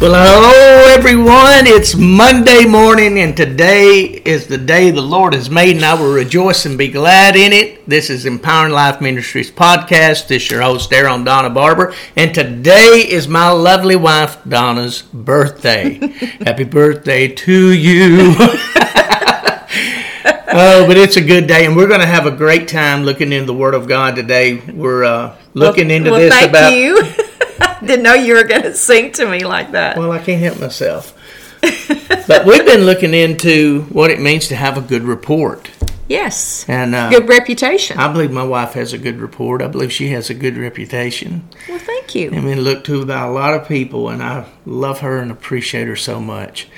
Well, hello everyone. It's Monday morning, and today is the day the Lord has made, and I will rejoice and be glad in it. This is Empowering Life Ministries podcast. This is your host, Aaron Donna Barber, and today is my lovely wife Donna's birthday. Happy birthday to you! oh, but it's a good day, and we're going to have a great time looking into the Word of God today. We're uh, looking well, into well, this thank about. Didn't know you were going to sing to me like that. Well, I can't help myself. but we've been looking into what it means to have a good report. Yes. And uh, good reputation. I believe my wife has a good report. I believe she has a good reputation. Well, thank you. And been looked to by a lot of people, and I love her and appreciate her so much.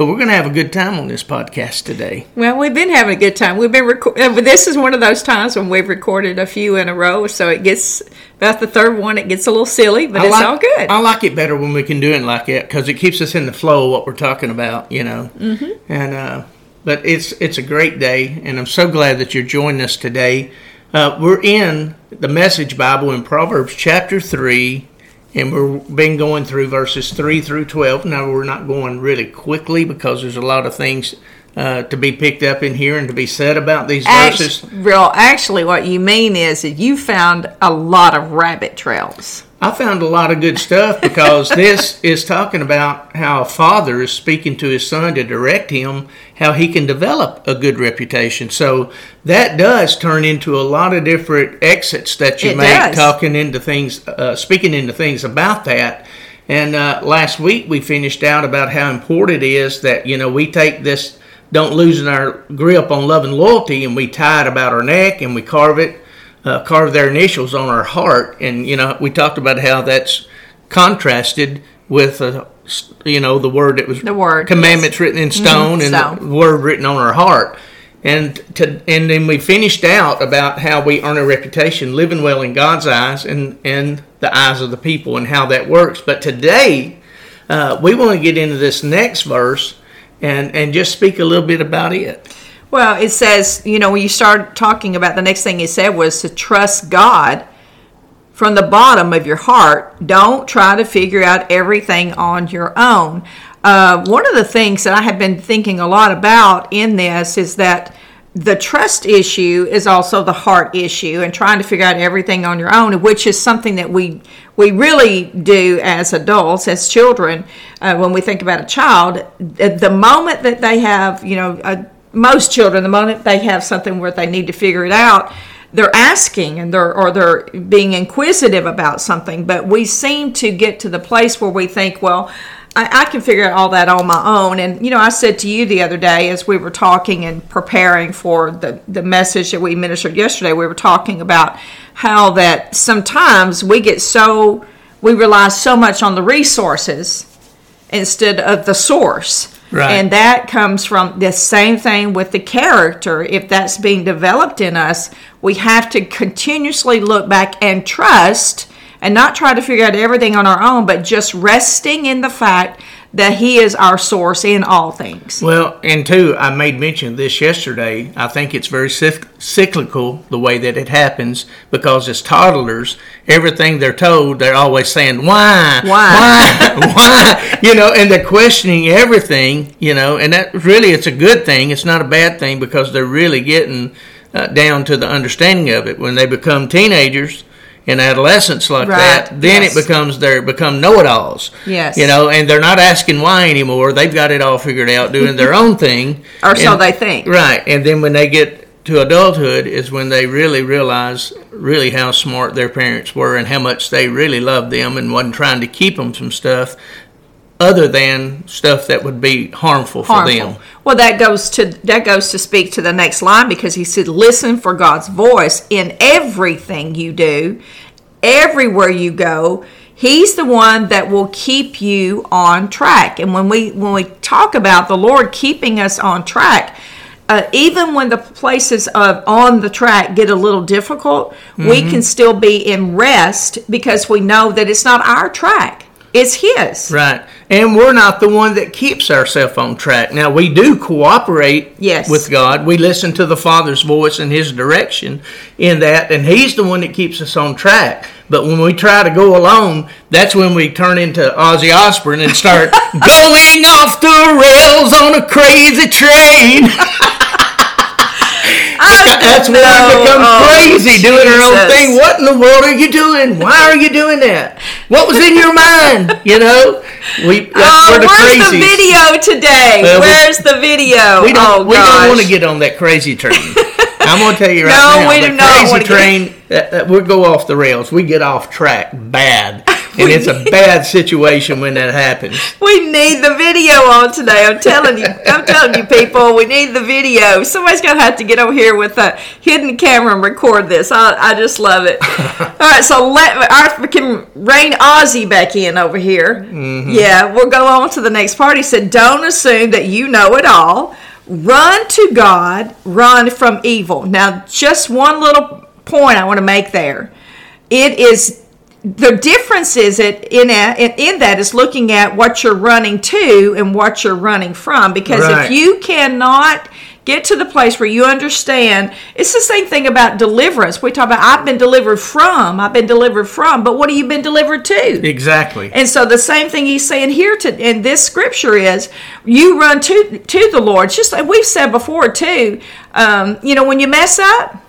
But we're going to have a good time on this podcast today. Well, we've been having a good time. We've been reco- uh, this is one of those times when we've recorded a few in a row, so it gets about the third one. It gets a little silly, but I it's like, all good. I like it better when we can do it like that because it keeps us in the flow of what we're talking about, you know. Mm-hmm. And uh, but it's it's a great day, and I'm so glad that you're joining us today. Uh, we're in the Message Bible in Proverbs chapter three, and we've been going through verses 3 through 12. Now, we're not going really quickly because there's a lot of things uh, to be picked up in here and to be said about these verses. Actually, real, actually, what you mean is that you found a lot of rabbit trails. I found a lot of good stuff because this is talking about how a father is speaking to his son to direct him how he can develop a good reputation. So that does turn into a lot of different exits that you It make does. talking into things, uh, speaking into things about that. And uh, last week we finished out about how important it is that you know we take this, don't losing our grip on love and loyalty, and we tie it about our neck and we carve it uh, carve their initials on our heart. And, you know, we talked about how that's contrasted with, uh, you know, the word that was The word, commandments written in stone and stone. the word written on our heart. And to, and then we finished out about how we earn a reputation living well in God's eyes and, and the eyes of the people and how that works. But today, uh, we want to get into this next verse and, and just speak a little bit about it. Well, it says, you know, when you start talking about the next thing he said was to trust God from the bottom of your heart. Don't try to figure out everything on your own. Uh, one of the things that I have been thinking a lot about in this is that the trust issue is also the heart issue and trying to figure out everything on your own which is something that we we really do as adults as children uh, when we think about a child the the moment that they have you know a, most children the moment they have something where they need to figure it out they're asking and they're or they're being inquisitive about something. But we seem to get to the place where we think well I, I can figure out all that on my own. And you know i said to you the other day as we were talking and preparing for the, the message that we ministered yesterday we were talking about how that sometimes we get so we rely so much on the resources instead of the source Right. and that comes from the same thing with the character. If that's being developed in us, we have to continuously look back and trust and not try to figure out everything on our own, but just resting in the fact that He is our source in all things. Well, and two, I made mention of this yesterday. I think it's very cyclical the way that it happens because as toddlers, everything they're told, they're always saying, "Why? Why? Why? Why?" You know, and they're questioning everything. You know, and that really it's a good thing. It's not a bad thing because they're really getting uh, down to the understanding of it when they become teenagers. In adolescence like Right, that, then yes. it becomes they become know-it-alls. Yes. you know, and they're not asking why anymore. They've got it all figured out, doing their own thing. Or so they think. Right, and then when they get to adulthood, is when they really realize really how smart their parents were and how much they really loved them and wasn't trying to keep them from stuff other than stuff that would be harmful, for them. Well, that goes to that goes to speak to the next line because he said, "Listen for God's voice in everything you do, everywhere you go." He's the one that will keep you on track. And when we when we talk about the Lord keeping us on track, uh, even when the places of on the track get a little difficult, we can still be in rest because we know that it's not our track; it's His. Right. And we're not the one that keeps ourselves on track. Now we do cooperate Yes. with God. We listen to the Father's voice and His direction in that, and He's the one that keeps us on track. But when we try to go alone, that's when we turn into Ozzy Osbourne and start going off the rails on a crazy train. That's when we become Oh, crazy doing our own thing. What in the world are you doing? Why are you doing that? What was in your mind? You know, we Oh, the where's the video today? Well, we- where's the video? We don't. oh, we gosh. don't want to get on that crazy train. I'm going to tell you right No, now. we the do not crazy wanna get- train. Uh, uh, that, that we go off the rails. We get off track bad, and it's a bad situation when that happens. We need the video on today. I'm telling you. I'm telling you, people. We need the video. Somebody's gonna have to get over here with a hidden camera and record this. I, I just love it. All right, so let I can rein Ozzy back in over here. Mm-hmm. Yeah, we'll go on to the next part. He said, "Don't assume that you know it all. Run to God. Run from evil." Now, just one little point I want to make there. It is the difference is it in a, in that is looking at what you're running to and what you're running from because Right. if you cannot get to the place where you understand it's the same thing about deliverance we talk about i've been delivered from i've been delivered from but what have you been delivered to Exactly. and so the same thing he's saying here to in this scripture is you run to to the lord It's just like we've said before too um, you know when you mess up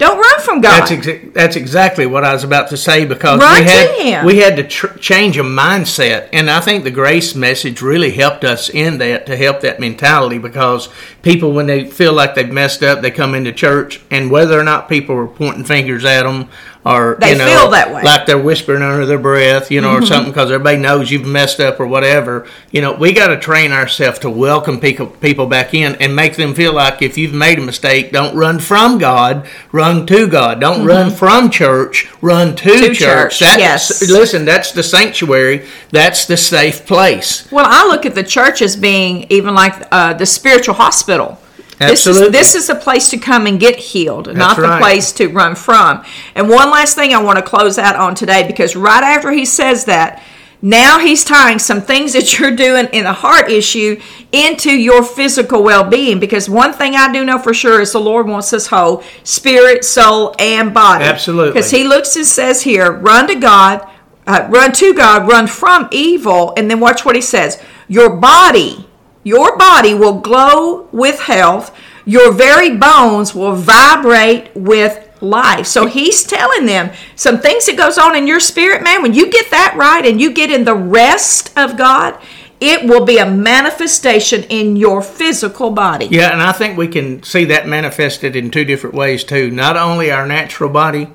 don't run from god. That's exa- that's exactly what I was about to say because Run we had we had to tr- change a mindset, and I think the grace message really helped us in that to help that mentality because people when they feel like they've messed up, they come into church, and whether or not people are pointing fingers at them or They you know feel that way. Mm-hmm. like they're whispering under their breath, you know, or something because everybody knows you've messed up or whatever. You know, we got to train ourselves to welcome people people back in and make them feel like if you've made a mistake, don't run from God, run to God. Don't run from church, run to, Mm-hmm. To church. church, That's, yes. Listen, that's the sanctuary. That's the safe place. Well, I look at the church as being even like uh, the spiritual hospital. This is, Absolutely. this is a place to come and get healed, not the right. place to run from. And one last thing I want to close out on today because right after he says that, now he's tying some things that you're doing in a heart issue into your physical well being. Because one thing I do know for sure is the Lord wants us whole spirit, soul, and body. Absolutely. Because he looks and says here, run to God, uh, run to God, run from evil, and then watch what he says. Your body, your body will glow with health. Your very bones will vibrate with life. So he's telling them some things that goes on in your spirit, man. When you get that right and you get in the rest of God, it will be a manifestation in your physical body. Yeah, and I think we can see that manifested in two different ways too. Not only our natural body,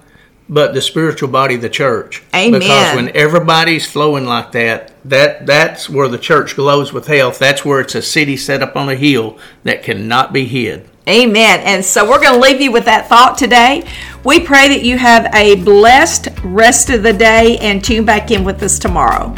but the spiritual body, of the church. Amen. Because when everybody's flowing like that, that that's where the church glows with health. That's where it's a city set up on a hill that cannot be hid. Amen. And so we're going to leave you with that thought today. We pray that you have a blessed rest of the day and tune back in with us tomorrow.